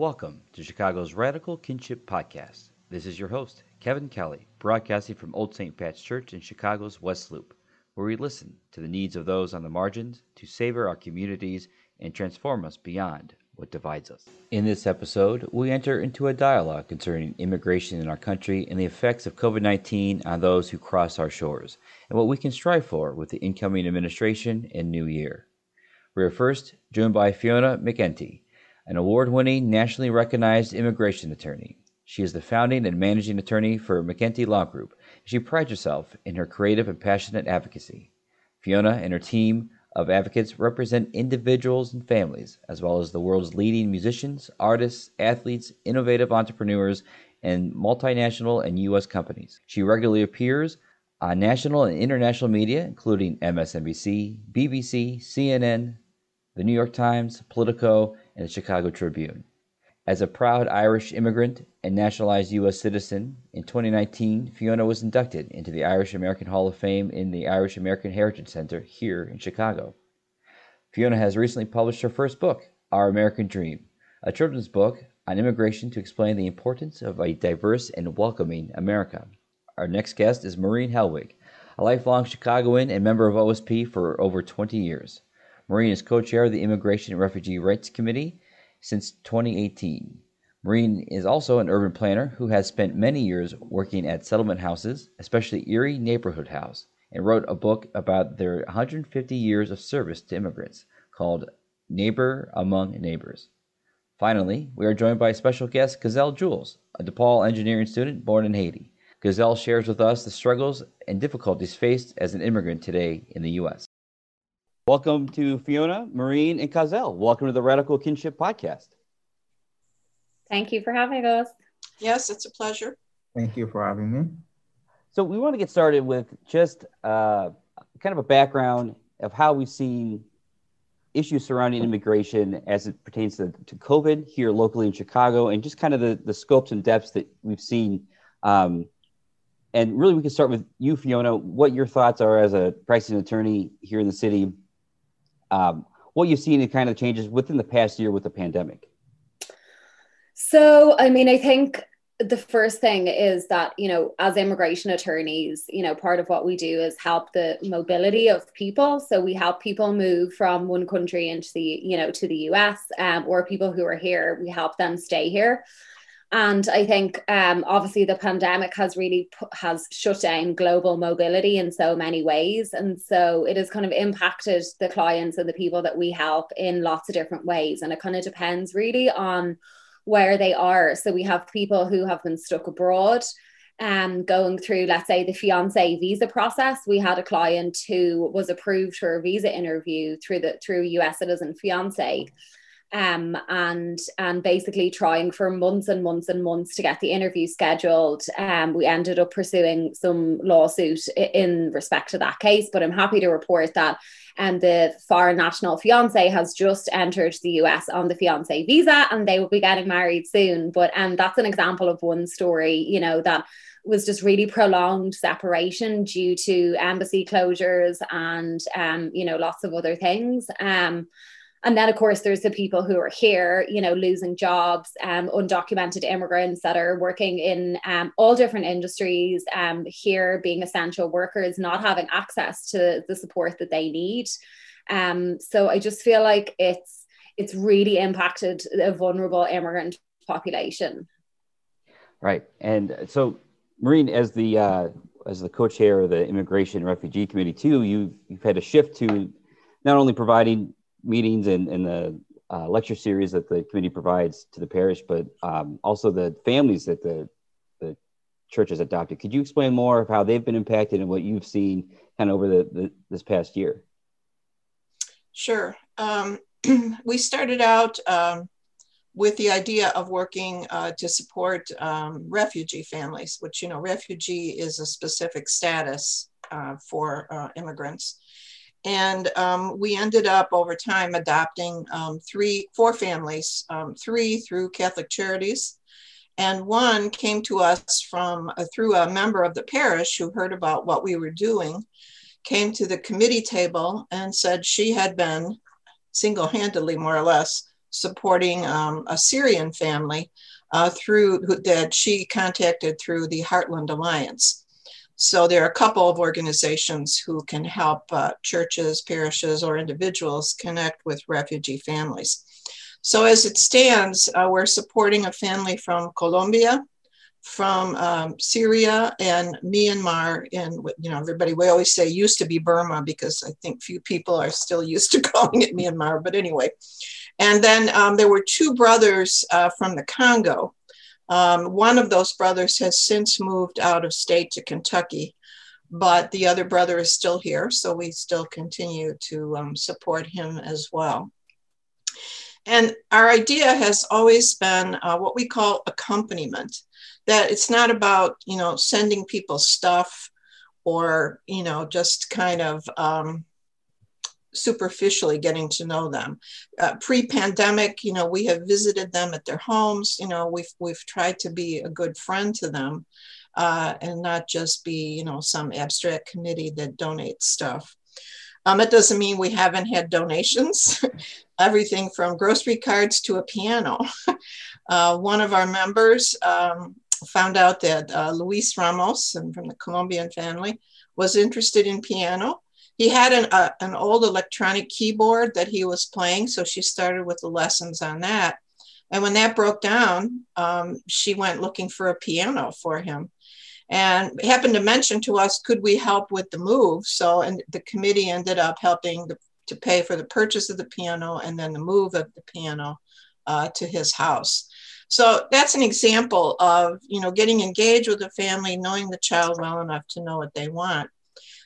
Welcome to Chicago's Radical Kinship Podcast. This is your host, Kevin Kelley, broadcasting from Old St. Pat's Church in Chicago's West Loop, where we listen to the needs of those on the margins to savor our communities and transform us beyond what divides us. In this episode, we enter into a dialogue concerning immigration in our country and the effects of COVID 19 on those who cross our shores, and what we can strive for with the incoming administration and new year. We are first joined by Fiona McEntee, an award winning, nationally recognized immigration attorney. She is the founding and managing attorney for McEntee Law Group. She prides herself in her creative and passionate advocacy. Fiona and her team of advocates represent individuals and families, as well as the world's leading musicians, artists, athletes, innovative entrepreneurs, and multinational and U.S. companies. She regularly appears on national and international media, including MSNBC, BBC, CNN, the New York Times, Politico, and the Chicago Tribune. As a proud Irish immigrant and nationalized U.S. citizen, in 2019, Fiona was inducted into the Irish American Hall of Fame in the Irish American Heritage Center here in Chicago. Fiona has recently published her first book, Our American Dream, a children's book on immigration to explain the importance of a diverse and welcoming America. Our next guest is Maureen Hellwig, a lifelong Chicagoan and member of OSP for over 20 years. Maureen is co chair of the Immigration and Refugee Rights Committee since 2018. Maureen is also an urban planner who has spent many years working at settlement houses, especially Erie Neighborhood House, and wrote a book about their 150 years of service to immigrants called Neighbor Among Neighbors. Finally, we are joined by special guest Kozel Jules, a DePaul engineering student born in Haiti. Kozel shares with us the struggles and difficulties faced as an immigrant today in the U.S. Welcome to Fiona, Maureen, and Kozel. Welcome to the Radical Kinship Podcast. Thank you for having us. Yes, it's a pleasure. Thank you for having me. So, we want to get started with just uh, kind of a background of how we've seen issues surrounding immigration as it pertains to, to COVID here locally in Chicago, and just kind of the, the scopes and depths that we've seen. Um, and really, we can start with you, Fiona. What your thoughts are as a practicing attorney here in the city um, what you've seen in kind of changes within the past year with the pandemic. So, I mean, I think the first thing is that you know as immigration attorneys you know part of what we do is help the mobility of people so we help people move from one country into the you know to the us um, or people who are here we help them stay here and I think um, obviously the pandemic has really has shut down global mobility in so many ways, and so it has kind of impacted the clients and the people that we help in lots of different ways. And it kind of depends really on where they are. So we have people who have been stuck abroad. Um, going through, let's say, the fiance visa process, we had a client who was approved for a visa interview through the through US citizen fiance, um, and and basically trying for months and months and months to get the interview scheduled. Um, we ended up pursuing some lawsuit in respect to that case, but I'm happy to report that um, the foreign national fiance has just entered the US on the fiance visa, and they will be getting married soon. But um, that's an example of one story, you know, that was just really prolonged separation due to embassy closures and um, you know lots of other things. Um, and then, of course, there's the people who are here, you know, losing jobs, um, undocumented immigrants that are working in um, all different industries um, here, being essential workers, not having access to the support that they need. Um, so I just feel like it's it's really impacted a vulnerable immigrant population. Right, and so Maureen, as the uh, as the co-chair of the Immigration Refugee Committee, too, you you've had a shift to not only providing meetings and, and the uh, lecture series that the committee provides to the parish, but um, also the families that the the church has adopted. Could you explain more of how they've been impacted and what you've seen kind of over the, the this past year? Sure. Um, we started out um, with the idea of working uh, to support um, refugee families, which you know, refugee is a specific status uh, for uh, immigrants. And um, we ended up over time adopting um, three, four families, um, three through Catholic Charities. And one came to us from uh, through a member of the parish who heard about what we were doing, came to the committee table and said she had been single handedly, more or less, supporting um, a Syrian family uh, through that she contacted through the Heartland Alliance. So there are a couple of organizations who can help uh, churches, parishes, or individuals connect with refugee families. So as it stands, uh, we're supporting a family from Colombia, from um, Syria and Myanmar. And you know, everybody we always say used to be Burma because I think few people are still used to calling it Myanmar. But anyway, and then um, there were two brothers uh, from the Congo. Um, one of those brothers has since moved out of state to Kentucky, but the other brother is still here, so we still continue to um, support him as well. And our idea has always been uh, what we call accompaniment that it's not about you know sending people stuff or you know just kind of um, superficially getting to know them. Uh, pre-pandemic you know we have visited them at their homes you know we've we've tried to be a good friend to them uh, and not just be you know some abstract committee that donates stuff. Um, it doesn't mean we haven't had donations. Everything from grocery cards to a piano. Uh, one of our members um, found out that uh, Luis Ramos and from the Colombian family was interested in piano. He had an, uh, an old electronic keyboard that he was playing, so she started with the lessons on that. And when that broke down, um, she went looking for a piano for him and happened to mention to us, could we help with the move? So, and the committee ended up helping the, to pay for the purchase of the piano and then the move of the piano uh, to his house. So that's an example of, you know, getting engaged with the family, knowing the child well enough to know what they want.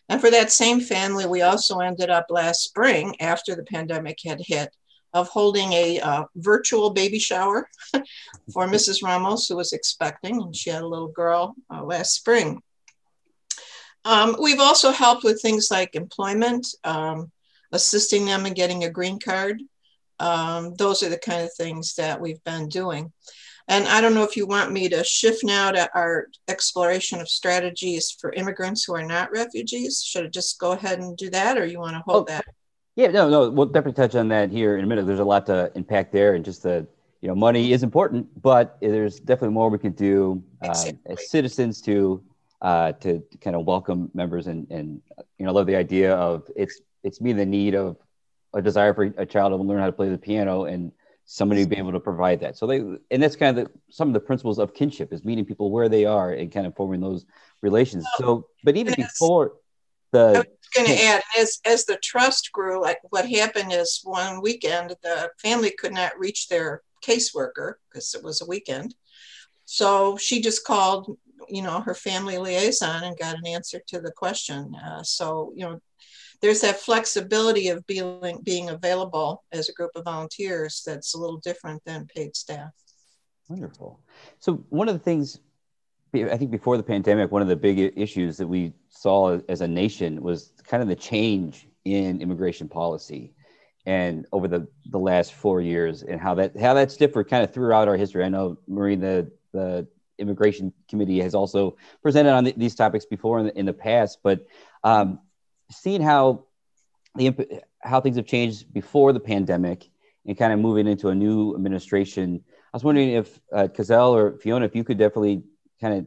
And for that same family, we also ended up last spring after the pandemic had hit of holding a uh, virtual baby shower for Mrs. Ramos, who was expecting, and she had a little girl uh, last spring. Um, we've also helped with things like employment, um, assisting them in getting a green card, um, those are the kind of things that we've been doing. And I don't know if you want me to shift now to our exploration of strategies for immigrants who are not refugees. Should I just go ahead and do that, or you want to hold oh, that? Yeah, no, no, we'll definitely touch on that here in a minute. There's a lot to unpack there, and just the you know, money is important, but there's definitely more we can do uh, exactly. as citizens to uh, to kind of welcome members and and you know, love the idea of it's it's me the need of a desire for a child to learn how to play the piano and somebody to be able to provide that. So they, and that's kind of the, some of the principles of kinship is meeting people where they are and kind of forming those relations. So, but even before the, I was going to add, as as the trust grew, like what happened is one weekend the family could not reach their caseworker because it was a weekend, so she just called, you know, her family liaison and got an answer to the question. Uh, so you know there's that flexibility of being being available as a group of volunteers that's a little different than paid staff. Wonderful. So one of the things I think before the pandemic, one of the big issues that we saw as a nation was kind of the change in immigration policy and over the, the last four years and how that how that's differed kind of throughout our history. I know Maureen, the the immigration committee has also presented on the, these topics before in the, in the past, but um, seeing how the how things have changed before the pandemic and kind of moving into a new administration. I was wondering if uh, Kozel or Fiona, if you could definitely kind of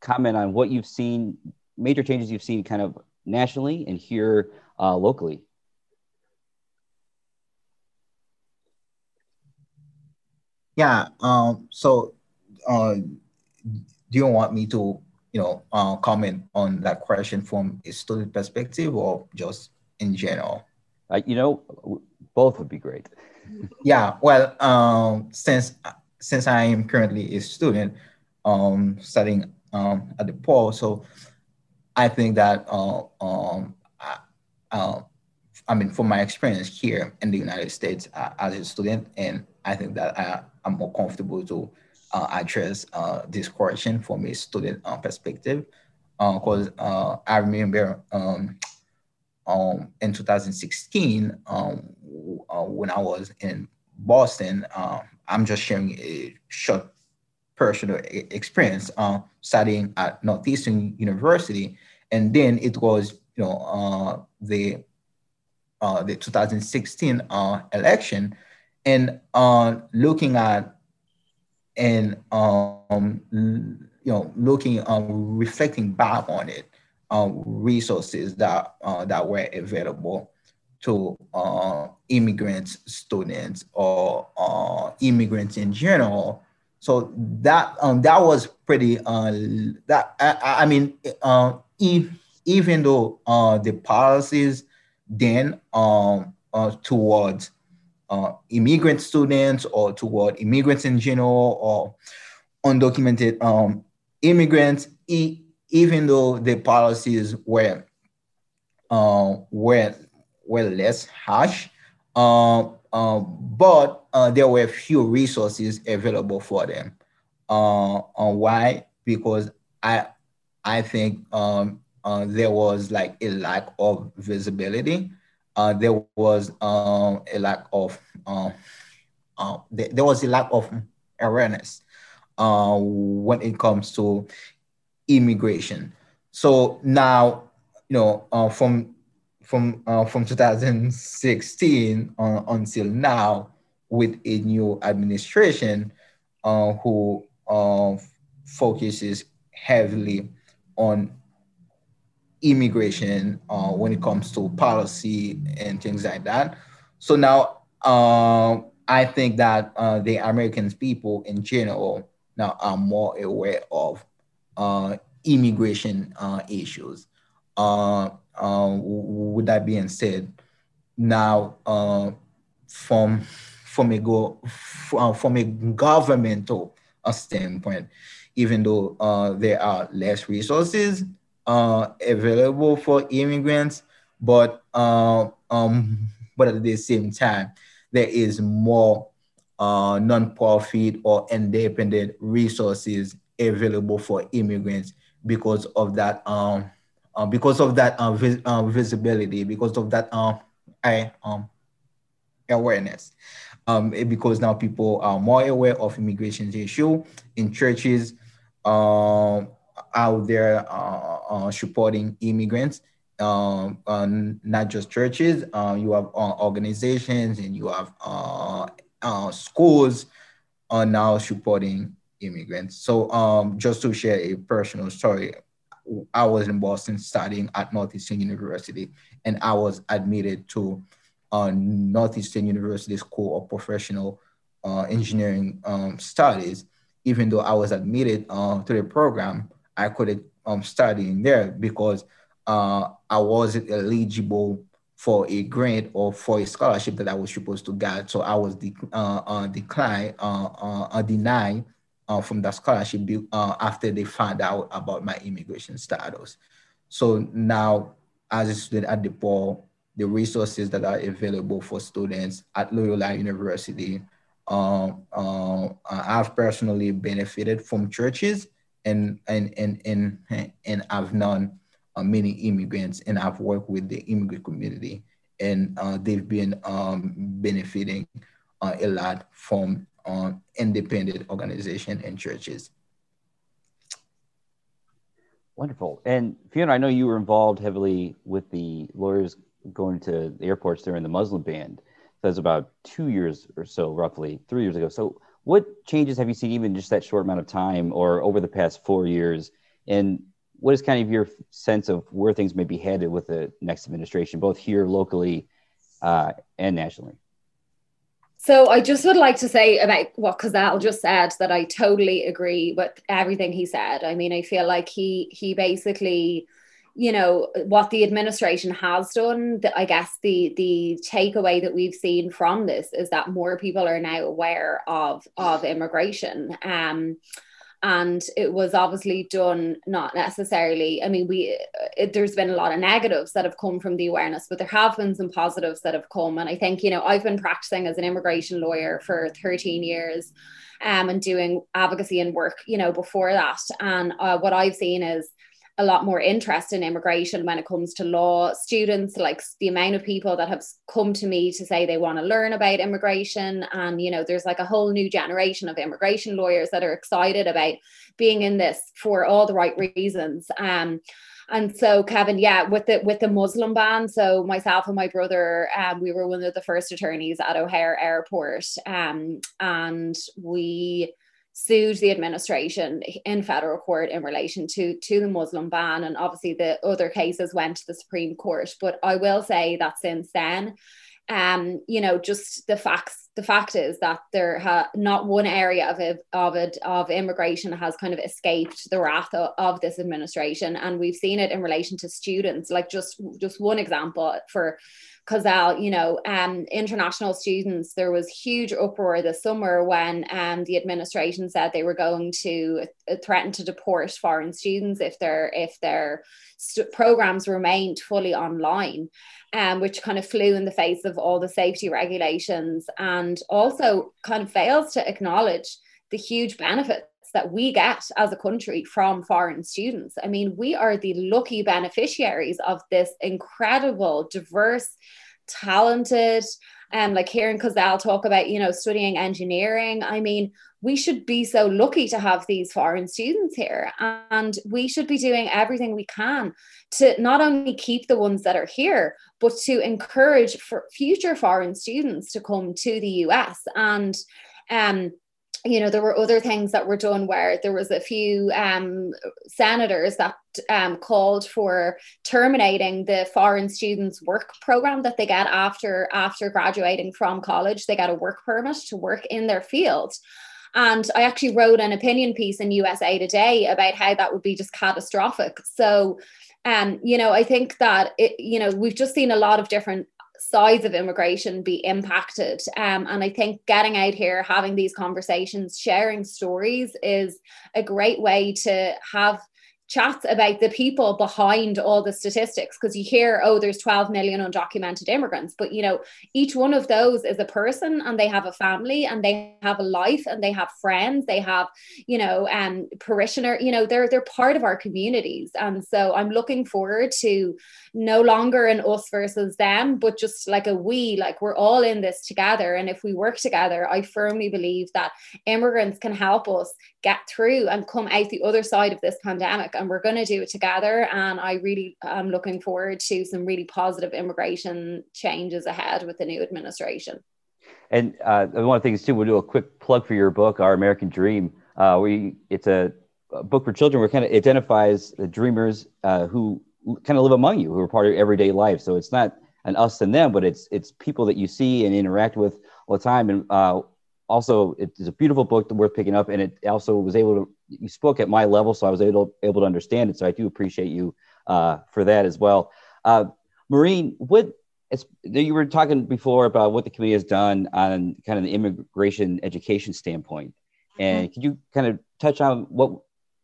comment on what you've seen, major changes you've seen kind of nationally and here uh, locally. Yeah. Um, so, uh, do you want me to you know, uh, comment on that question from a student perspective or just in general? Uh, you know, both would be great. yeah, well, um, since since I am currently a student um, studying um, at DePaul, so I think that uh, um, I, uh, I mean, from my experience here in the United States uh, as a student, and I think that I, I'm more comfortable to uh, address uh, this question from a student uh, perspective. Because uh, I remember um, um, in 2016, um, when I was in Boston, I'm just sharing a short personal experience studying at Northeastern University. And then it was, you know, the uh, the 2016 uh, election, and uh, looking at and um, you know looking um, reflecting back on it um, resources that uh, that were available to uh, immigrants students or uh, immigrants in general. So that um, that was pretty uh, that I, I mean uh, if, even though uh, the policies then um, uh, towards uh, immigrant students or toward immigrants in general or undocumented um, immigrants, e- even though the policies were uh, were were less harsh, uh, uh, but uh, there were few resources available for them. Uh, why? Because I I think um, there was like a lack of visibility. Uh, there was uh, a lack of uh, uh, there, there, was a lack of awareness uh, when it comes to immigration. So now, you know, from from from 2016 until now, with a new administration who focuses heavily on immigration uh, when it comes to policy and things like that. So now uh, I think that uh, the American people in general now are more aware of uh, immigration uh, issues. Uh, with that being said, now from from a go from a governmental standpoint, even though there are less resources, uh, available for immigrants, but uh, um, but at the same time, there is more uh, non-profit or independent resources available for immigrants because of that um, uh, because of that uh, vis- uh, visibility, because of that um, I, um, awareness. Um, because now people are more aware of immigration issue in churches. Um, out there uh, uh, supporting immigrants, um, uh, not just churches. Uh, you have uh, organizations and you have uh, schools are now supporting immigrants. So um, just to share a personal story, I was in Boston studying at Northeastern University, and I was admitted to uh, Northeastern University School of Professional uh, Engineering um, Studies. Even though I was admitted uh, to the program, I couldn't um, study in there because uh, I wasn't eligible for a grant or for a scholarship that I was supposed to get. So I was de- uh, uh, declined, uh, uh, denied uh, from that scholarship after they found out about my immigration status. So now, as a student at DePaul, the resources that are available for students at Loyola University, I've personally benefited from churches and and and and and I've known uh, many immigrants, and I've worked with the immigrant community, and uh, they've been um, benefiting uh, a lot from uh, independent organization and churches. Wonderful. And Fiona, I know you were involved heavily with the lawyers going to the airports during the Muslim ban. That was about two years or so, roughly three years ago. So what changes have you seen even just that short amount of time or over the past four years? And what is kind of your sense of where things may be headed with the next administration, both here locally uh, and nationally? So I just would like to say about what Kozel just said that I totally agree with everything he said. I mean, I feel like he he basically you know what the administration has done the, i guess the the takeaway that we've seen from this is that more people are now aware of of immigration. Um and it was obviously done not necessarily i mean we it, there's been a lot of negatives that have come from the awareness but there have been some positives that have come. And i think you know i've been practicing as an immigration lawyer for 13 years um, and doing advocacy and work you know before that. And uh, what i've seen is a lot more interest in immigration when it comes to law students like the amount of people that have come to me to say they want to learn about immigration and you know there's like a whole new generation of immigration lawyers that are excited about being in this for all the right reasons um and so Kevin, yeah, with the with the Muslim ban. So myself and my brother, um, we were one of the first attorneys at O'Hare Airport, um, and we sued the administration in federal court in relation to to the Muslim ban, and obviously the other cases went to the Supreme Court. But I will say that since then, um, you know, just the facts. The fact is that there ha- not one area of it, of it of immigration has kind of escaped the wrath of, of this administration, and we've seen it in relation to students. Like just just one example for Kozel, you know, um, international students, there was huge uproar this summer when um, the administration said they were going to uh, threaten to deport foreign students if their if their st- programs remained fully online, um, which kind of flew in the face of all the safety regulations and also kind of fails to acknowledge the huge benefits that we get as a country from foreign students. I mean, we are the lucky beneficiaries of this incredible, diverse, talented, and um, like hearing Kozel talk about, you know, studying engineering. I mean, we should be so lucky to have these foreign students here. And we should be doing everything we can to not only keep the ones that are here, but to encourage for future foreign students to come to the US. And um, you know, there were other things that were done where there was a few um, senators that um, called for terminating the foreign students work program that they get after after graduating from college. They get a work permit to work in their field. And I actually wrote an opinion piece in USA Today about how that would be just catastrophic. So, um, you know, I think that it, you know, we've just seen a lot of different sides of immigration be impacted. Um, and I think getting out here, having these conversations, sharing stories is a great way to have chats about the people behind all the statistics because you hear oh there's 12 million undocumented immigrants but you know each one of those is a person and they have a family and they have a life and they have friends they have you know um parishioner you know they're they're part of our communities. And so i'm looking forward to no longer an us versus them but just like a we like we're all in this together. And if we work together i firmly believe that immigrants can help us get through and come out the other side of this pandemic and we're going to do it together. And i really am looking forward to some really positive immigration changes ahead with the new administration. And uh, one of the things too we'll do a quick plug for your book our american dream. Uh, we it's a, a, book for children where it kind of identifies the dreamers uh, who kind of live among you who are part of your everyday life. So it's not an us and them but it's it's people that you see and interact with all the time. And uh, also it's a beautiful book worth picking up and it also was able to you spoke at my level so i was able, able to understand it so i do appreciate you uh, for that as well. Uh, maureen what you were talking before about what the committee has done on kind of the immigration education standpoint and mm-hmm. could you kind of touch on what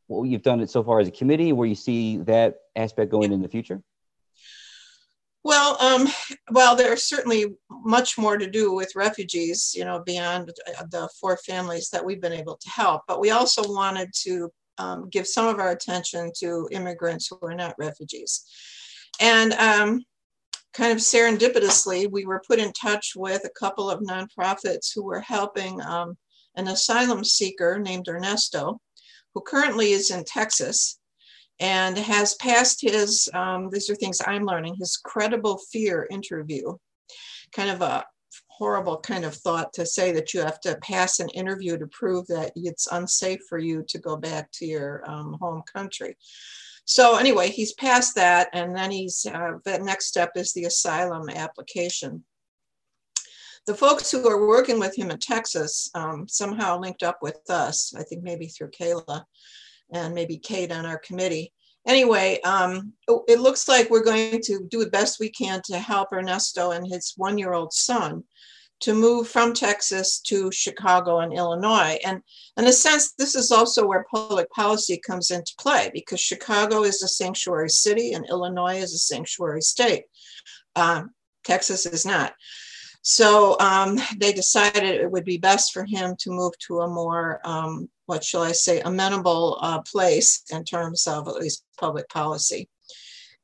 what you've done it so far as a committee where you see that aspect going in the future well, um, well, there's certainly much more to do with refugees, you know, beyond uh, the four families that we've been able to help. But we also wanted to um, give some of our attention to immigrants who are not refugees. And um, kind of serendipitously, we were put in touch with a couple of nonprofits who were helping um, an asylum seeker named Ernesto, who currently is in Texas and has passed his, um, these are things I'm learning, his credible fear interview. Kind of a horrible kind of thought to say that you have to pass an interview to prove that it's unsafe for you to go back to your um, home country. So anyway, he's passed that, and then he's uh, the next step is the asylum application. The folks who are working with him in Texas um, somehow linked up with us. I think maybe through Kayla, and maybe Kate on our committee. Anyway, um, it looks like we're going to do the best we can to help Ernesto and his one-year-old son to move from Texas to Chicago and Illinois. And in a sense, this is also where public policy comes into play because Chicago is a sanctuary city and Illinois is a sanctuary state. Um, Texas is not. So um, they decided it would be best for him to move to a more um, what shall I say, amenable uh, place in terms of at least public policy.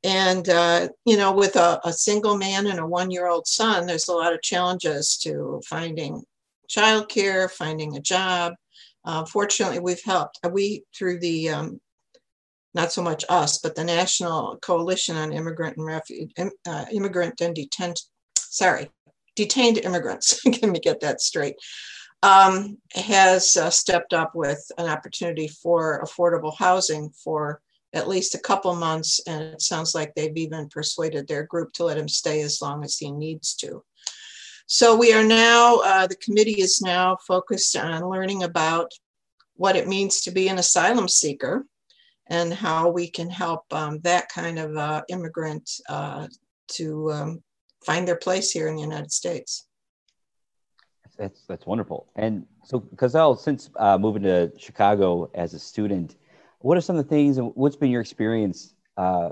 And, uh, you know, with a, a, single man and a one year old son, there's a lot of challenges to finding childcare, finding a job. Uh, fortunately, we've helped. We, through the um, not so much us, but the National Coalition on Immigrant and Refugee, uh, Immigrant and Detent, sorry, Detained Immigrants, let me get that straight, um, has uh, stepped up with an opportunity for affordable housing for at least a couple months. And it sounds like they've even persuaded their group to let him stay as long as he needs to. So we are now, uh, the committee is now focused on learning about what it means to be an asylum seeker and how we can help um, that kind of uh, immigrant uh, to um, find their place here in the United States. That's that's wonderful. And so, Kozel, since uh, moving to Chicago as a student, what are some of the things, and what's been your experience uh,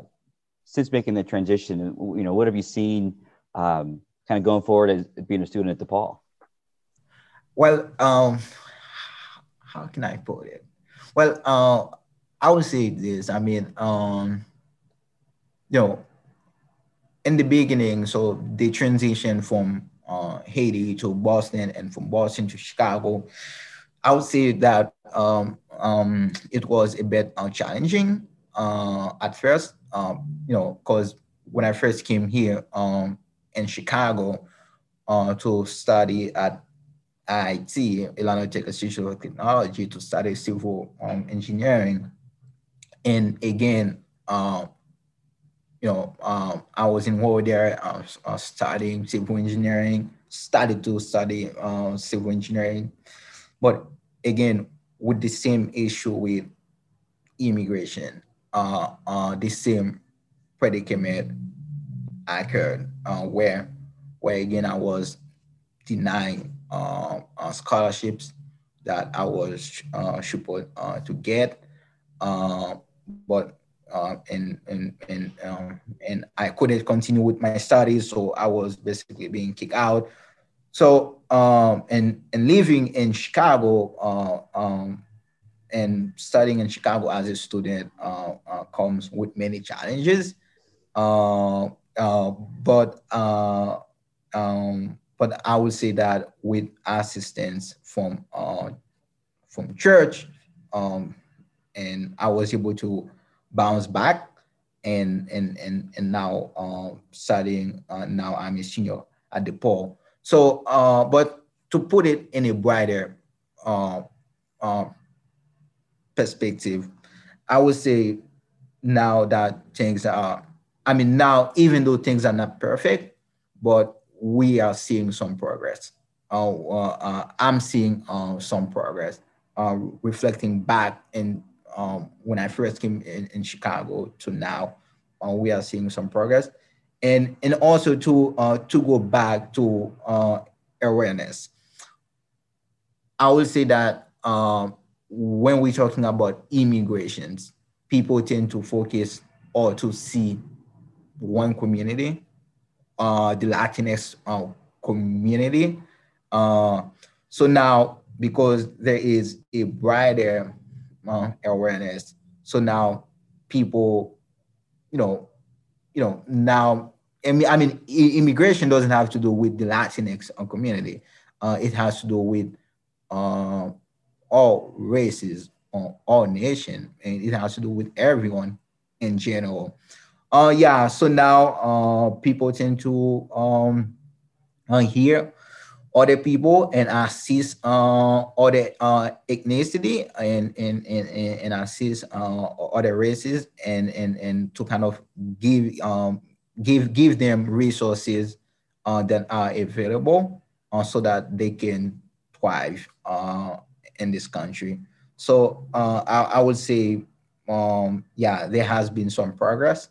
since making the transition? You know, what have you seen um, kind of going forward as being a student at DePaul? Well, um, how can I put it? Well, uh, I would say this. I mean, um, you know, in the beginning, so the transition from uh, Haiti to Boston and from Boston to Chicago, I would say that um, um, it was a bit uh, challenging uh, at first, um, you know, because when I first came here um, in Chicago uh, to study at IIT, Illinois Tech Institute of Technology, to study civil um, engineering, and again, uh, you know, um, I was enrolled there, I was, uh, studying civil engineering, started to study uh, civil engineering, but again, with the same issue with immigration, uh, uh, the same predicament occurred uh, where, where again I was denying uh, uh, scholarships that I was uh, supposed uh, to get, uh, but uh, and and and um, and I couldn't continue with my studies, so I was basically being kicked out. So um, and and living in Chicago uh, um, and studying in Chicago as a student uh, uh, comes with many challenges. Uh, uh, but um, but I would say that with assistance from from church, um, and I was able to bounce back and and and and now um, studying uh, now I'm a senior at the DePaul. So, uh, but to put it in a brighter uh, uh, perspective, I would say now that things are, I mean, now even though things are not perfect, but we are seeing some progress. Uh, uh, uh I'm seeing uh, some progress, uh, reflecting back in um, when I first came in, in Chicago to now, uh, we are seeing some progress. And, and also to, uh, to go back to uh, awareness. I would say that um, when we're talking about immigrations, people tend to focus or to see one community, uh, the Latinx uh, community. Uh, so now, because there is a brighter uh, awareness. So now people, you know, you know, now, I mean, I mean, immigration doesn't have to do with the Latinx community. Uh, it has to do with uh, all races, uh, all nation, and it has to do with everyone in general. Uh, yeah, so now uh, people tend to um, uh, hear other people and assist uh, other uh, ethnicity and, and, and, and assist uh, other races and, and, and to kind of give, um, give, give them resources uh, that are available uh, so that they can thrive uh, in this country. So uh, I, I would say, um, yeah, there has been some progress.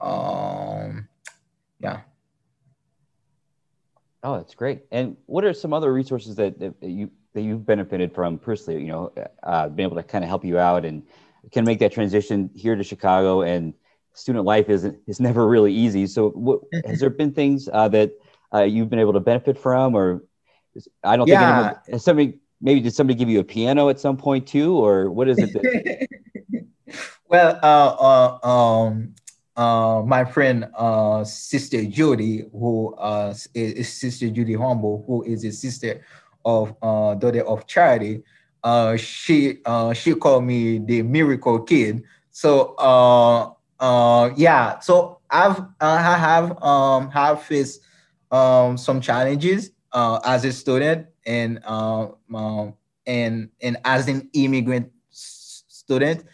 Um, yeah. Oh, that's great. And what are some other resources that, that you that you've benefited from personally? You know, uh, been able to kind of help you out and can make that transition here to Chicago. And student life isn't is never really easy. So, what, has there been things uh, that uh, you've been able to benefit from, or I don't yeah. think anyone, somebody maybe did somebody give you a piano at some point too, or what is it? That... well, uh, uh, um, uh, my friend, uh, Sister Judy, who uh, is Sister Judy Humble, who is a sister of uh, daughter of Charity. Uh, she uh, she called me the miracle kid. so uh, uh, yeah, so I've uh, I have um have faced um some challenges uh, as a student and uh, um, and and as an immigrant student.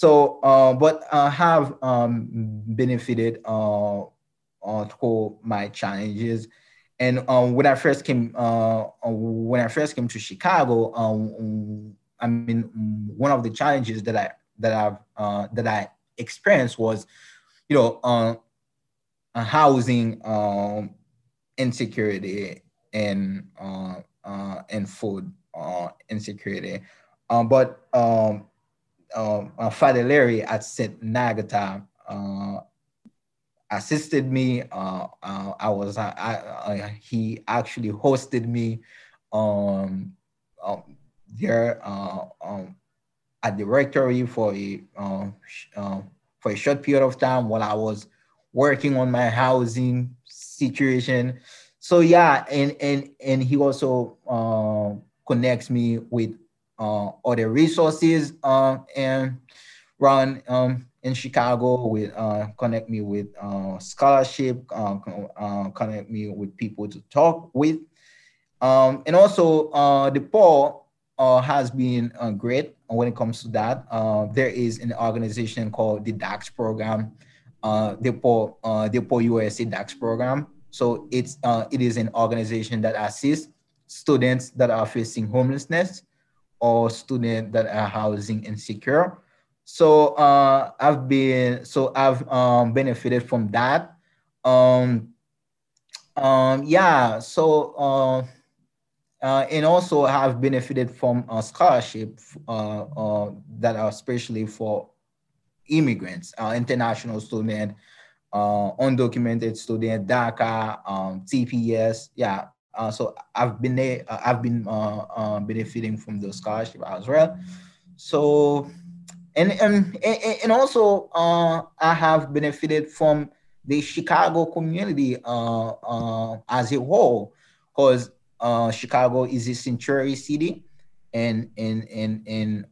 So, uh, but I uh, have um, benefited uh, uh, through my challenges. And um, when I first came, uh, when I first came to Chicago, um, I mean, one of the challenges that I that I've uh, that I experienced was, you know, uh, housing um, insecurity and uh, uh, and food uh, insecurity. Um, but um, uh, Father Larry at St. Agatha uh, assisted me. Uh, uh, I was I, I, he actually hosted me um, um, there uh, um, at the rectory for a uh, uh, for a short period of time while I was working on my housing situation. So yeah, and and and he also uh, connects me with uh, other resources uh, and run um, in Chicago with uh, connect me with uh, scholarship, uh, uh, connect me with people to talk with. Um, and also the uh, has been great when it comes to that. There is an organization called the DAX program, uh, the uh, the USA DAX program. So it's it is an organization that assists students that are facing homelessness or students that are housing insecure. So uh, I've been so I've um, benefited from that. Um, um, yeah, so uh, uh, and also have benefited from a scholarship uh, uh, that are especially for immigrants, uh, international student, undocumented student, DACA, um, TPS. Yeah, uh, so I've been there, uh, I've been uh, uh, benefiting from the scholarship as well. So, and and and also I have benefited from the Chicago community as a whole, because uh, Chicago is a century city, and and and and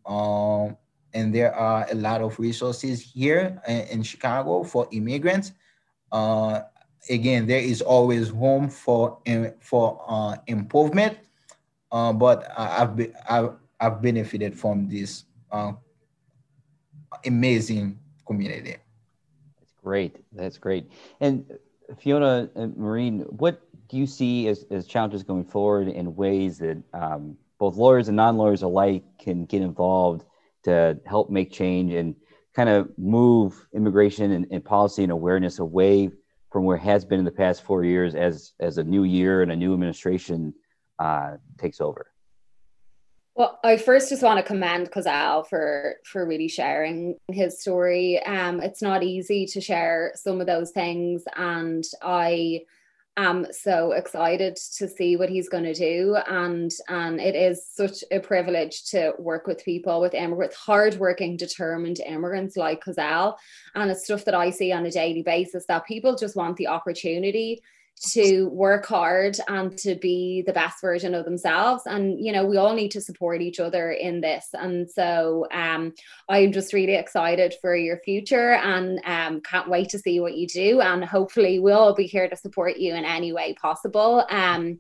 and there are a lot of resources here in, in Chicago for immigrants. Uh, again, there is always room for for uh, improvement, uh, but I've, be, I've benefited from this uh, amazing community. That's great. That's great. And Fiona and Maureen, what do you see as, as challenges going forward in ways that um, both lawyers and non-lawyers alike can get involved to help make change and kind of move immigration and, and, policy and awareness away from where it has been in the past four years as as a new year and a new administration uh, takes over well, I first just want to commend Kozel for for really sharing his story. Um, it's not easy to share some of those things, and I am so excited to see what he's going to do. And and it is such a privilege to work with people with immigrants hardworking determined immigrants like Kozel and it's stuff that I see on a daily basis that people just want the opportunity to work hard and to be the best version of themselves and you know we all need to support each other in this and so um i'm just really excited for your future and um can't wait to see what you do and hopefully we'll all be here to support you in any way possible um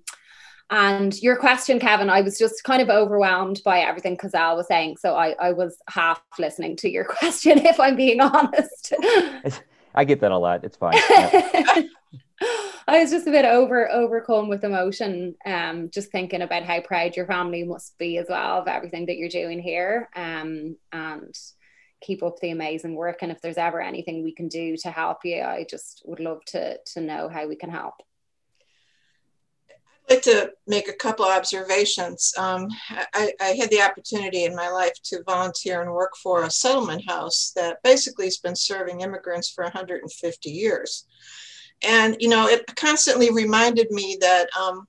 and your question, Kevin, I was just kind of overwhelmed by everything Kozel was saying. So I, I was half listening to your question, if I'm being honest. I get that a lot. It's fine. Yeah. I was just a bit over overcome with emotion, um, just thinking about how proud your family must be as well of everything that you're doing here. Um, and keep up the amazing work. And if there's ever anything we can do to help you, I just would love to to know how we can help. I'd like to make a couple observations. Um, I, I, had the opportunity in my life to volunteer and work for a settlement house that basically has been serving immigrants for 150 years. And, you know, it constantly reminded me that um,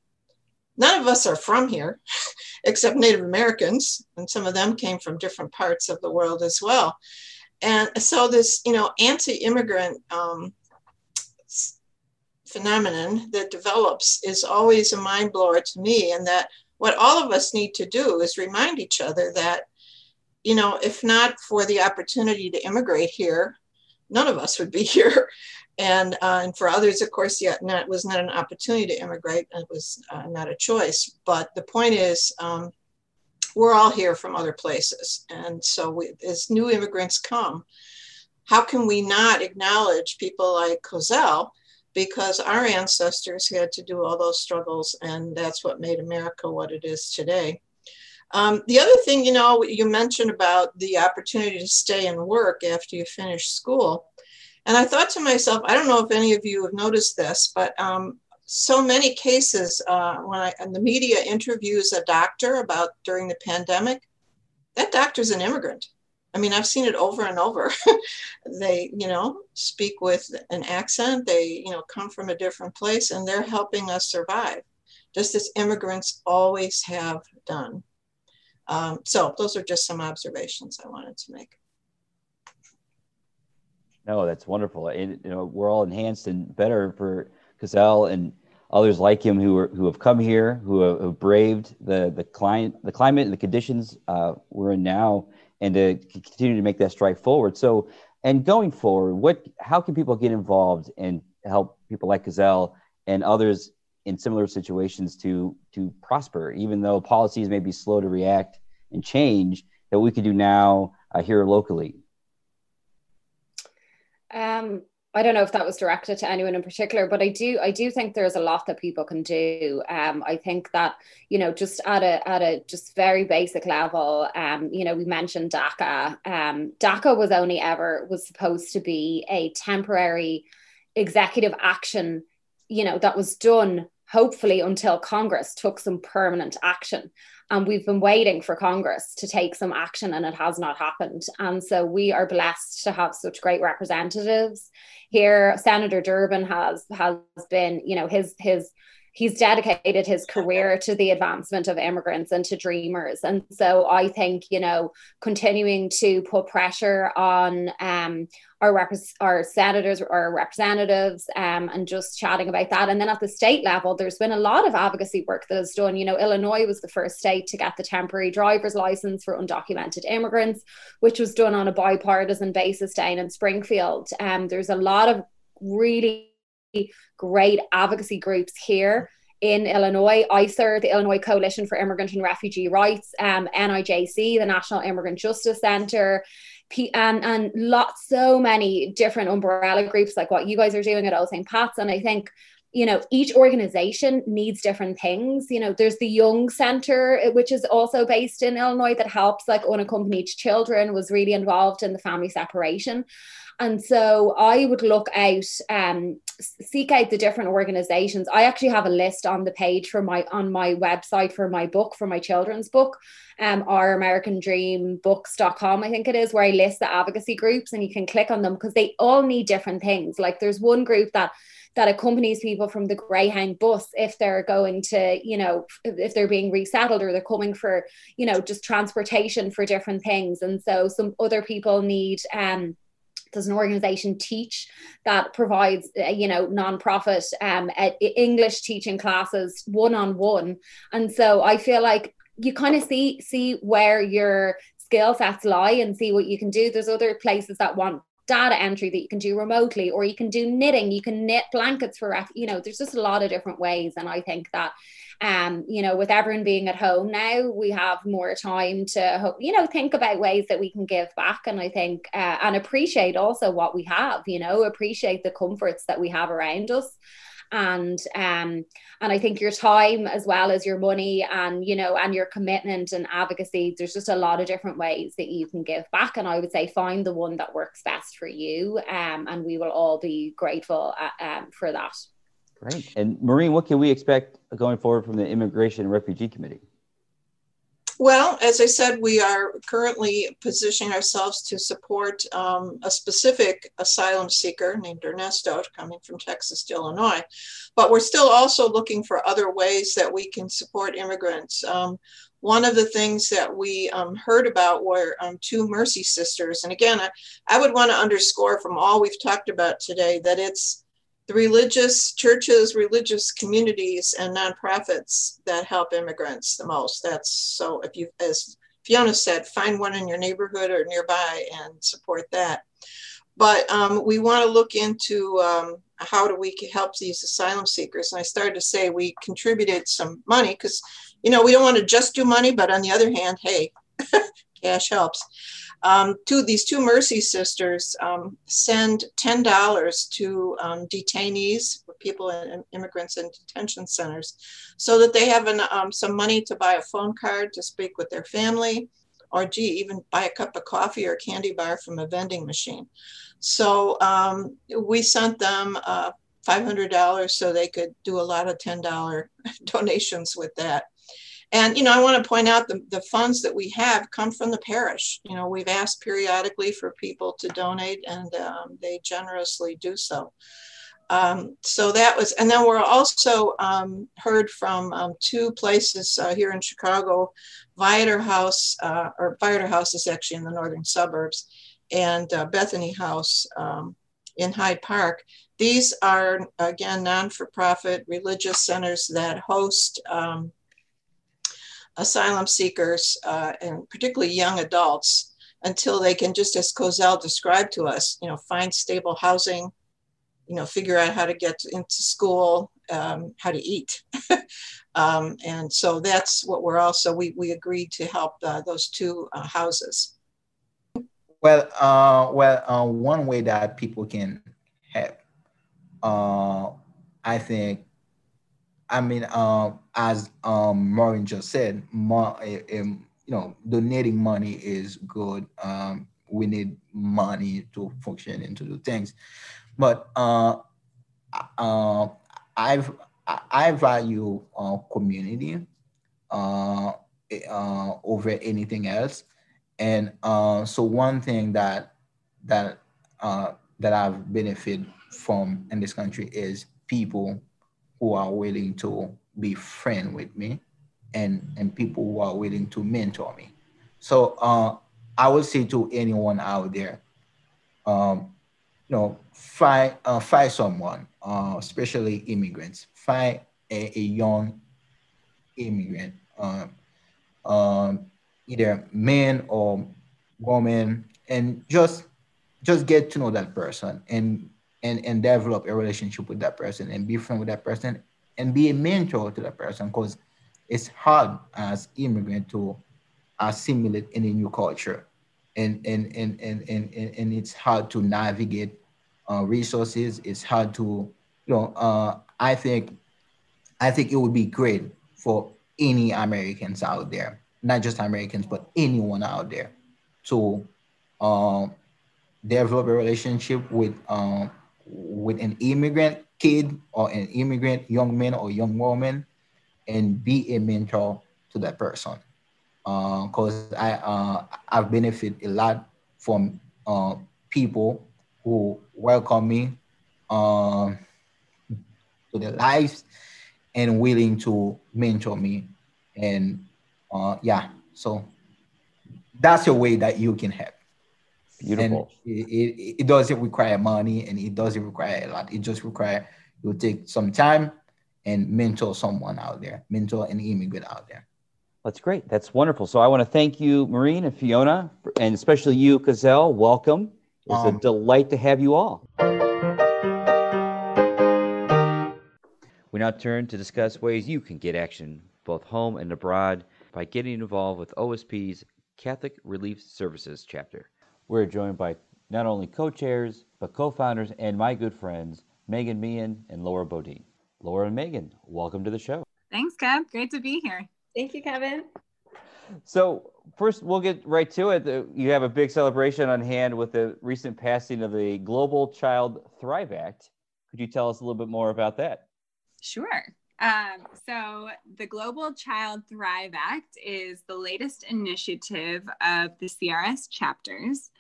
none of us are from here except Native Americans, and some of them came from different parts of the world as well. And so this, you know, anti-immigrant um, phenomenon that develops is always a mind blower to me, and that what all of us need to do is remind each other that you know, if not for the opportunity to immigrate here, none of us would be here. And, uh, and for others, of course, yet not, was not an opportunity to immigrate. It was uh, not a choice. But the point is, um, we're all here from other places. And so we, as new immigrants come, how can we not acknowledge people like Kozel because our ancestors had to do all those struggles and that's what made America what it is today. Um, the other thing, you know, you mentioned about the opportunity to stay and work after you finish school. And I thought to myself, I don't know if any of you have noticed this, but um, so many cases uh, when I, and the media interviews a doctor about during the pandemic, that doctor's an immigrant. I mean, I've seen it over and over. they, you know, speak with an accent. They, you know, come from a different place and they're helping us survive, just as immigrants always have done. Um, so those are just some observations I wanted to make. No, that's wonderful. And, you know, we're all enhanced and better for Kozel and others like him who are, who have come here, who have, have braved the the client, the climate and the conditions uh, we're in now, and to continue to make that stride forward. So, and going forward, what how can people get involved and help people like Kozel and others in similar situations to to prosper, even though policies may be slow to react and change that we could do now uh, here locally? Um, I don't know if that was directed to anyone in particular, but I do I do think there's a lot that people can do. Um, I think that you know just at a at a just very basic level, um, you know, we mentioned DACA. Um, DACA was only ever was supposed to be a temporary executive action, you know, that was done hopefully until Congress took some permanent action. And we've been waiting for Congress to take some action and it has not happened. And so we are blessed to have such great representatives here. Senator Durbin has has been, you know, his his he's dedicated his career to the advancement of immigrants and to dreamers. And so i think you know continuing to put pressure on um, our rep- our senators or representatives um, and just chatting about that. And then at the state level there's been a lot of advocacy work that is done. You know illinois was the first state to get the temporary driver's license for undocumented immigrants which was done on a bipartisan basis down in springfield. Um, there's a lot of really great advocacy groups here in Illinois, ICIRR, the Illinois Coalition for Immigrant and Refugee Rights, um, NIJC, the National Immigrant Justice Center, P- and, and lots, so many different umbrella groups like what you guys are doing at Old St. Pat's. And I think you know each organization needs different things you know there's the young center which is also based in illinois that helps like unaccompanied children was really involved in the family separation and so I would look out, um, seek out the different organizations. I actually have a list on the page for my on my website for my book, for my children's book, um, our American Dream Books.com, I think it is, where I list the advocacy groups and you can click on them because they all need different things. Like there's one group that that accompanies people from the Greyhound bus if they're going to, you know, if they're being resettled or they're coming for, you know, just transportation for different things. And so some other people need um there's an organization teach that provides uh, you know nonprofit um, english teaching classes one-on-one? And so i feel like you kind of see see where your skill sets lie and see what you can do. There's other places that want data entry that you can do remotely or you can do knitting. You can knit blankets for you know there's just a lot of different ways. And i think that um you know with everyone being at home now we have more time to you know think about ways that we can give back and i think uh, and appreciate also what we have you know appreciate the comforts that we have around us. And um and i think your time as well as your money and you know and your commitment and advocacy there's just a lot of different ways that you can give back. And i would say find the one that works best for you um and we will all be grateful uh, um, for that great and maureen what can we expect going forward from the immigration and refugee committee well, as I said, we are currently positioning ourselves to support um, a specific asylum seeker named Ernesto coming from Texas to Illinois. But we're still also looking for other ways that we can support immigrants. Um, one of the things that we um, heard about were um, two Mercy Sisters. And again, I, I would want to underscore from all we've talked about today that it's the religious churches, religious communities, and nonprofits that help immigrants the most. That's so if you as Fiona said, find one in your neighborhood or nearby and support that. But um, we want to look into um, how do we help these asylum seekers. And I started to say we contributed some money because, you know, we don't want to just do money, but on the other hand, hey, cash helps. Um, two, these two Mercy sisters um, send $10 to um, detainees, people and immigrants in detention centers, so that they have an, um, some money to buy a phone card to speak with their family, or gee, even buy a cup of coffee or a candy bar from a vending machine. So um, we sent them uh, $500 so they could do a lot of $10 donations with that. And, you know, I want to point out the, the funds that we have come from the parish. You know, we've asked periodically for people to donate and um, they generously do so. Um, so that was, and then we're also um, heard from um, two places uh, here in Chicago, Viator House, uh, or Viator House is actually in the northern suburbs, and uh, Bethany House um, in Hyde Park. These are, again, non for profit religious centers that host um, asylum seekers uh, and particularly young adults until they can, just as Kozel described to us, you know, find stable housing, you know, figure out how to get into school, um, how to eat. um, and so that's what we're also, we, we agreed to help uh, those two uh, houses. Well, uh, well, uh, one way that people can help, uh, I think, I mean, uh, as um, Maureen just said, um, you know, donating money is good. Um, we need money to function and to do things, but uh, uh, I've I value uh, community uh, uh, over anything else, and uh, so one thing that that that I've benefited from in this country is people who are willing to be friend with me and, and people who are willing to mentor me. So uh, I would say to anyone out there, um, you know, find, uh, find someone, uh, especially immigrants, find a, a young immigrant, um, um, either man or woman, and just just get to know that person and and, and develop a relationship with that person and be friend with that person and be a mentor to that person because it's hard as immigrant to assimilate in a new culture. And and and and and, and it's hard to navigate uh, resources. It's hard to you know uh, i think i think it would be great for any americans out there not just americans but anyone out there to um, develop a relationship with um, with an immigrant kid or an immigrant young man or young woman and be a mentor to that person. Because uh, I uh, I've benefited a lot from uh, people who welcome me uh, to their lives and willing to mentor me. And uh, yeah, so that's a way that you can help. Beautiful. And it, it, it, doesn't require money and it doesn't require a lot. It just require you take some time and mentor someone out there, mentor an immigrant out there. That's great. That's wonderful. So I want to thank you, Maureen and Fiona, and especially you, Kozel. Welcome. It's um, a delight to have you all. We now turn to discuss ways you can get action both home and abroad by getting involved with OSP's Catholic Relief Services chapter. We're joined by not only co chairs, but co founders and my good friends, Meghan Meehan and Laura Bodien. Laura and Meghan, welcome to the show. Thanks, Kev. Great to be here. Thank you, Kevin. So, first, we'll get right to it. You have a big celebration on hand with the recent passing of the Global Child Thrive Act. Could you tell us a little bit more about that? Sure. Um, so, the Global Child Thrive Act is the latest initiative of the CRS chapters.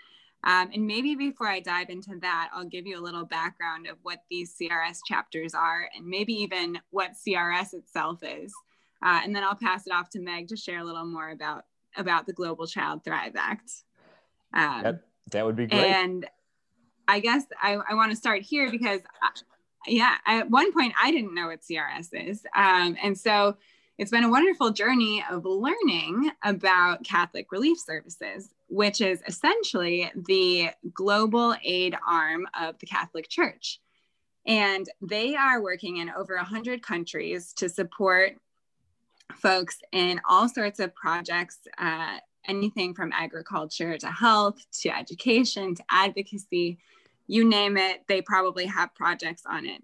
Um, and maybe before I dive into that, I'll give you a little background of what these CRS chapters are and maybe even what CRS itself is. Uh, and then I'll pass it off to Meg to share a little more about, about the Global Child Thrive Act. Um, that, that would be great. And I guess I, I want to start here because, I, uh, yeah, at one point I didn't know what CRS is. Um, and so it's been a wonderful journey of learning about Catholic Relief Services, which is essentially the global aid arm of the Catholic Church. And they are working in over 100 countries to support folks in all sorts of projects, uh, anything from agriculture to health to education to advocacy. You name it, they probably have projects on it.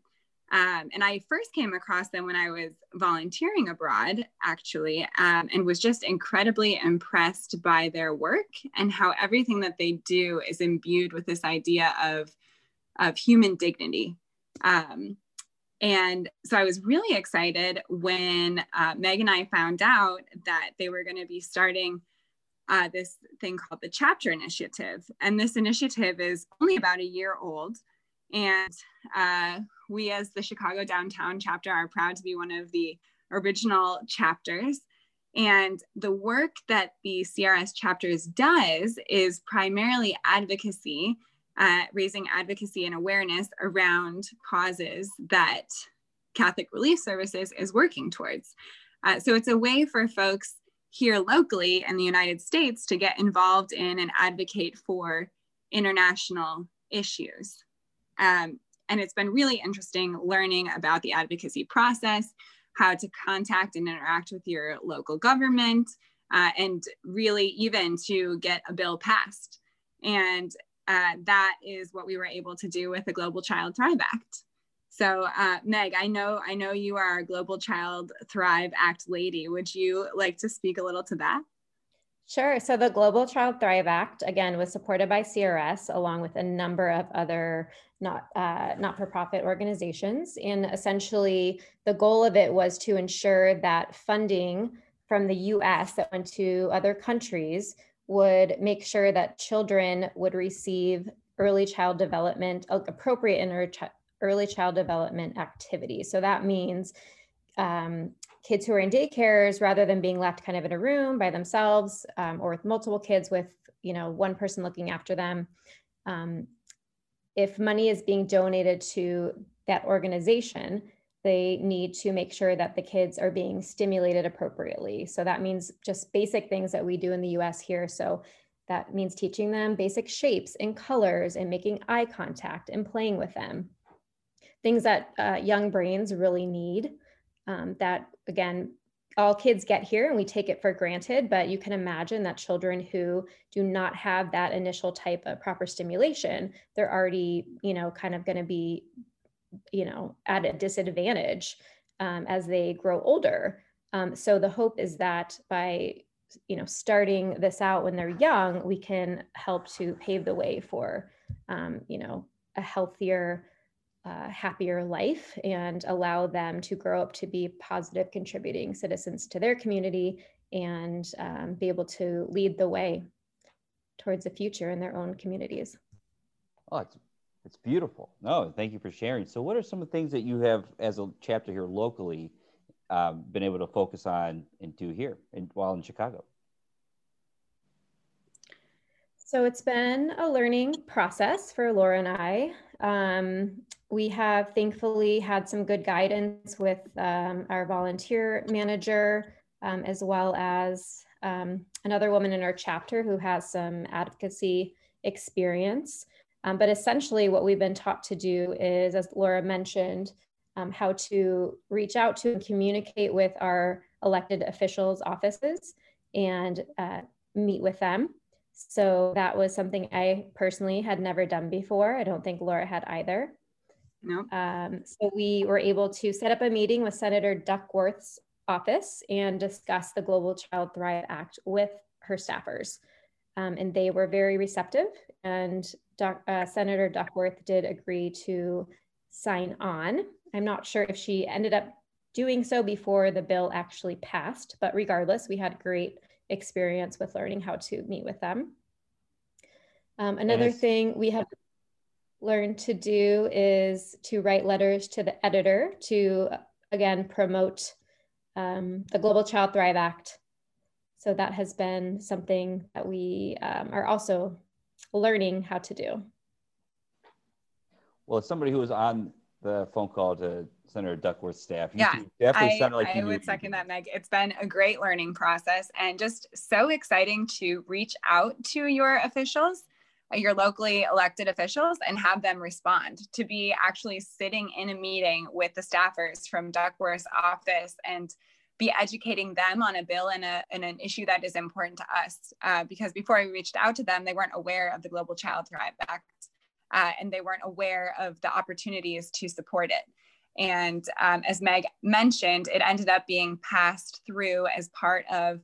Um, and I first came across them when I was volunteering abroad, actually, um, and was just incredibly impressed by their work and how everything that they do is imbued with this idea of, of human dignity. Um, and so I was really excited when uh, Meg and I found out that they were going to be starting uh, this thing called the Chapter Initiative. And this initiative is only about a year old. And uh, we, as the Chicago Downtown chapter, are proud to be one of the original chapters. And the work that the CRS chapters does is primarily advocacy, uh, raising advocacy and awareness around causes that Catholic Relief Services is working towards. Uh, so it's a way for folks here locally in the United States to get involved in and advocate for international issues. Um, and it's been really interesting learning about the advocacy process, how to contact and interact with your local government, uh, and really even to get a bill passed. And uh, that is what we were able to do with the Global Child Thrive Act. So, uh, Meg, I know I know you are a Global Child Thrive Act lady. Would you like to speak a little to that? Sure. So the Global Child Thrive Act, again, was supported by CRS along with a number of other not, uh, not-for-profit organizations. And essentially, the goal of it was to ensure that funding from the US that went to other countries would make sure that children would receive early child development, appropriate early child development activities. So that means um, kids who are in daycares rather than being left kind of in a room by themselves um, or with multiple kids with you know one person looking after them. Um, if money is being donated to that organization they need to make sure that the kids are being stimulated appropriately. So that means just basic things that we do in the us here. So that means teaching them basic shapes and colors and making eye contact and playing with them. Things that uh, young brains really need um, that again all kids get here and we take it for granted but you can imagine that children who do not have that initial type of proper stimulation they're already you know kind of going to be you know at a disadvantage um, as they grow older. Um, so the hope is that by you know starting this out when they're young we can help to pave the way for um, you know a healthier uh, happier life and allow them to grow up to be positive contributing citizens to their community and um, be able to lead the way towards the future in their own communities. Oh, it's, it's beautiful. No, thank you for sharing. So what are some of the things that you have as a chapter here locally um, been able to focus on and do here in, while in Chicago? So it's been a learning process for Laura and I. Um, we have thankfully had some good guidance with um, our volunteer manager, um, as well as um, another woman in our chapter who has some advocacy experience. Um, but essentially, what we've been taught to do is, as Laura mentioned, um, how to reach out to and communicate with our elected officials' offices and uh, meet with them. So that was something I personally had never done before. I don't think Laura had either. No. Um, so we were able to set up a meeting with Senator Duckworth's office and discuss the Global Child Thrive Act with her staffers. Um, and they were very receptive. And Doc, uh, Senator Duckworth did agree to sign on. I'm not sure if she ended up doing so before the bill actually passed, but regardless, we had great experience with learning how to meet with them. Um, another thing we have learned to do is to write letters to the editor to, again, promote um, the Global Child Thrive Act. So that has been something that we um, are also learning how to do. Well, as somebody who was on the phone call to Senator Duckworth's staff. You yeah, definitely I, like I would second that, Meg. It's been a great learning process and just so exciting to reach out to your officials, your locally elected officials, and have them respond. To be actually sitting in a meeting with the staffers from Duckworth's office and be educating them on a bill and, a, and an issue that is important to us. Uh, because before we reached out to them, they weren't aware of the Global Child Thrive Act uh, and they weren't aware of the opportunities to support it. And um, as Meg mentioned, it ended up being passed through as part of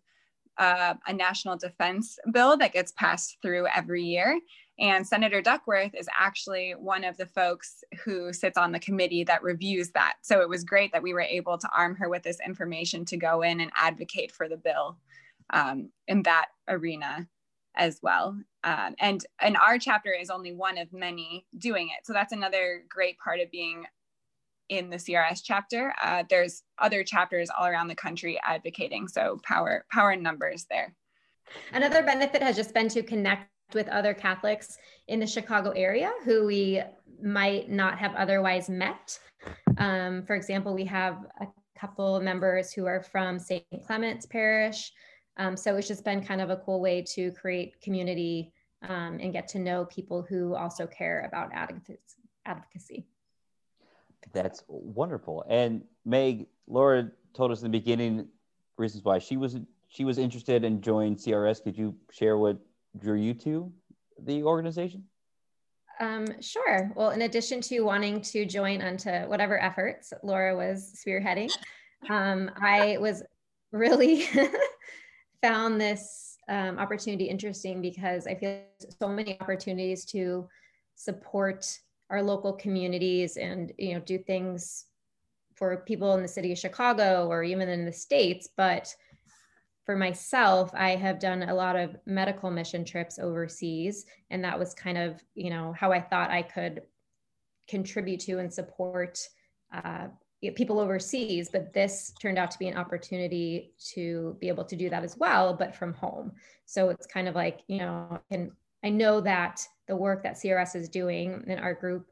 uh, a national defense bill that gets passed through every year. And Senator Duckworth is actually one of the folks who sits on the committee that reviews that. So it was great that we were able to arm her with this information to go in and advocate for the bill um, in that arena as well. Um, and and our chapter is only one of many doing it. So that's another great part of being in the CRS chapter. Uh, there's other chapters all around the country advocating. So power power in numbers there. Another benefit has just been to connect with other Catholics in the Chicago area who we might not have otherwise met. Um, for example, we have a couple members who are from St. Clement's Parish. Um, so it's just been kind of a cool way to create community um, and get to know people who also care about advocacy. That's wonderful. And Meg, Laura told us in the beginning reasons why she was she was interested in joining CRS. Could you share what drew you to the organization? Um, sure. Well, in addition to wanting to join onto whatever efforts Laura was spearheading, um, I was really found this um, opportunity interesting because I feel so many opportunities to support our local communities and you know do things for people in the city of Chicago or even in the states, but for myself, I have done a lot of medical mission trips overseas, and that was kind of you know how I thought I could contribute to and support uh, people overseas. But this turned out to be an opportunity to be able to do that as well, but from home. So it's kind of like you know, and I know that the work that CRS is doing in our group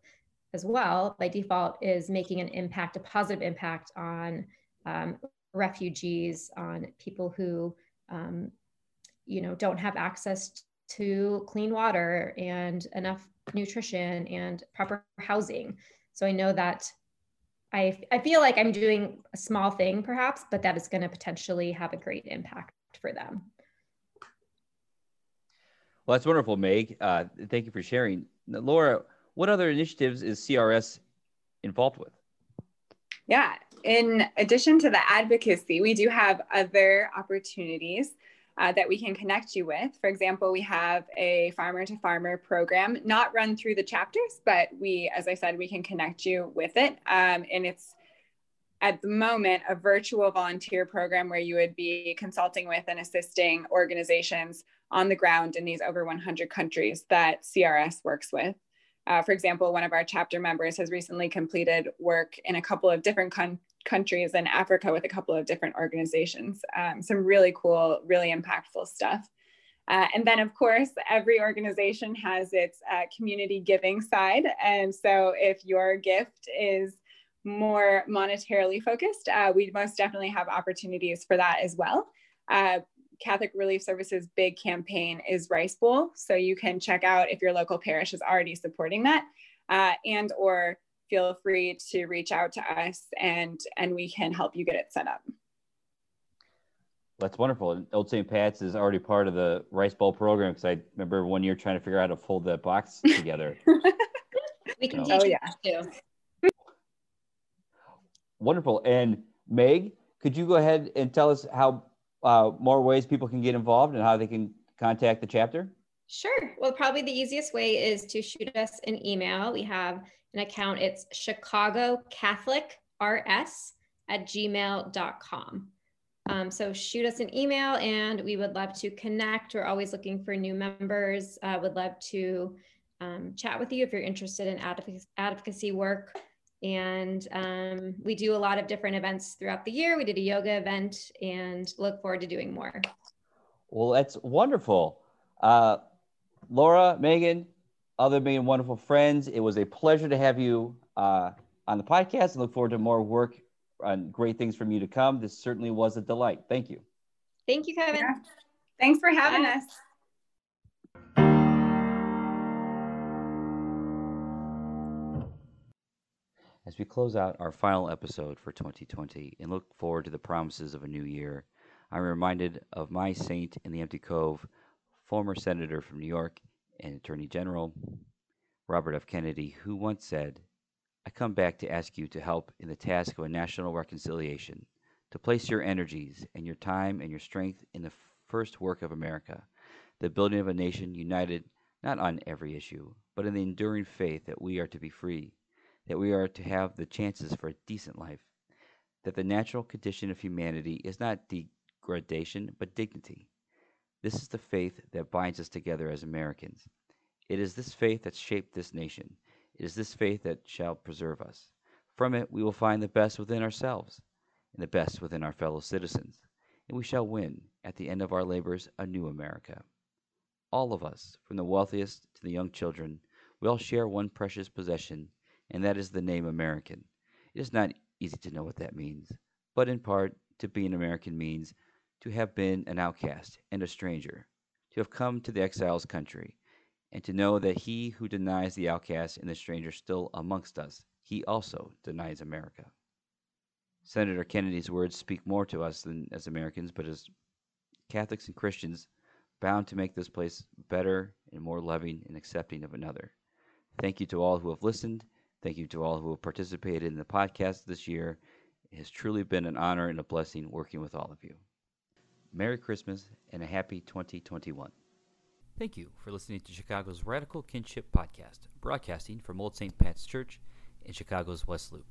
as well by default is making an impact, a positive impact on um, refugees, on people who, um, you know, don't have access to clean water and enough nutrition and proper housing. So I know that I, I feel like I'm doing a small thing perhaps, but that is going to potentially have a great impact for them. Well, that's wonderful, Meg. Uh, thank you for sharing. Now, Laura, what other initiatives is CRS involved with? Yeah, in addition to the advocacy, we do have other opportunities uh, that we can connect you with. For example, we have a farmer to farmer program, not run through the chapters, but we, as I said, we can connect you with it. Um, and it's at the moment a virtual volunteer program where you would be consulting with and assisting organizations on the ground in these over 100 countries that CRS works with. Uh, for example, one of our chapter members has recently completed work in a couple of different countries in Africa with a couple of different organizations. Um, some really cool, really impactful stuff. Uh, and then, of course, every organization has its uh, community giving side. And so, if your gift is more monetarily focused, uh, we most definitely have opportunities for that as well. Uh, Catholic Relief Services big campaign is Rice Bowl. So you can check out if your local parish is already supporting that uh, and or feel free to reach out to us and, and we can help you get it set up. That's wonderful. Old St. Pat's is already part of the Rice Bowl program because I remember one year trying to figure out how to fold that box together. we can so. teach oh, yeah. too. Wonderful. And Meg, could you go ahead and tell us how uh, more ways people can get involved and how they can contact the chapter? Sure. Well, probably the easiest way is to shoot us an email. We have an account. It's Chicago Catholic RS at gmail.com. Um, so shoot us an email and we would love to connect. We're always looking for new members. Uh, would love to um, chat with you if you're interested in advocacy work. And um, we do a lot of different events throughout the year. We did a yoga event and look forward to doing more. Well, that's wonderful. Uh, Laura, Meghan, other being wonderful friends, it was a pleasure to have you uh, on the podcast and look forward to more work and great things from you to come. This certainly was a delight. Thank you. Thank you, Kevin. Yeah. Thanks for having Bye. us. As we close out our final episode for 2020 and look forward to the promises of a new year, I'm reminded of my saint in the empty cove, former senator from New York and Attorney General Robert F. Kennedy, who once said, I come back to ask you to help in the task of a national reconciliation, to place your energies and your time and your strength in the first work of America, the building of a nation united not on every issue, but in the enduring faith that we are to be free, that we are to have the chances for a decent life, that the natural condition of humanity is not degradation but dignity. This is the faith that binds us together as Americans. It is this faith that shaped this nation. It is this faith that shall preserve us. From it we will find the best within ourselves and the best within our fellow citizens, and we shall win, at the end of our labors, a new America. All of us, from the wealthiest to the young children, we all share one precious possession and that is the name American. It is not easy to know what that means, but in part, to be an American means to have been an outcast and a stranger, to have come to the exile's country, and to know that he who denies the outcast and the stranger still amongst us, he also denies America. Senator Kennedy's words speak more to us than as Americans, but as Catholics and Christians bound to make this place better and more loving and accepting of another. Thank you to all who have listened Thank you to all who have participated in the podcast this year. It has truly been an honor and a blessing working with all of you. Merry Christmas and a happy 2021. Thank you for listening to Chicago's Radical Kinship Podcast, broadcasting from Old St. Pat's Church in Chicago's West Loop.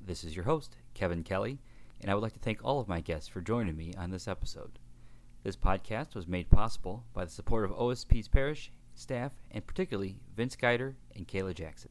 This is your host, Kevin Kelley, and I would like to thank all of my guests for joining me on this episode. This podcast was made possible by the support of OSP's parish, staff, and particularly Vince Geider and Kayla Jackson.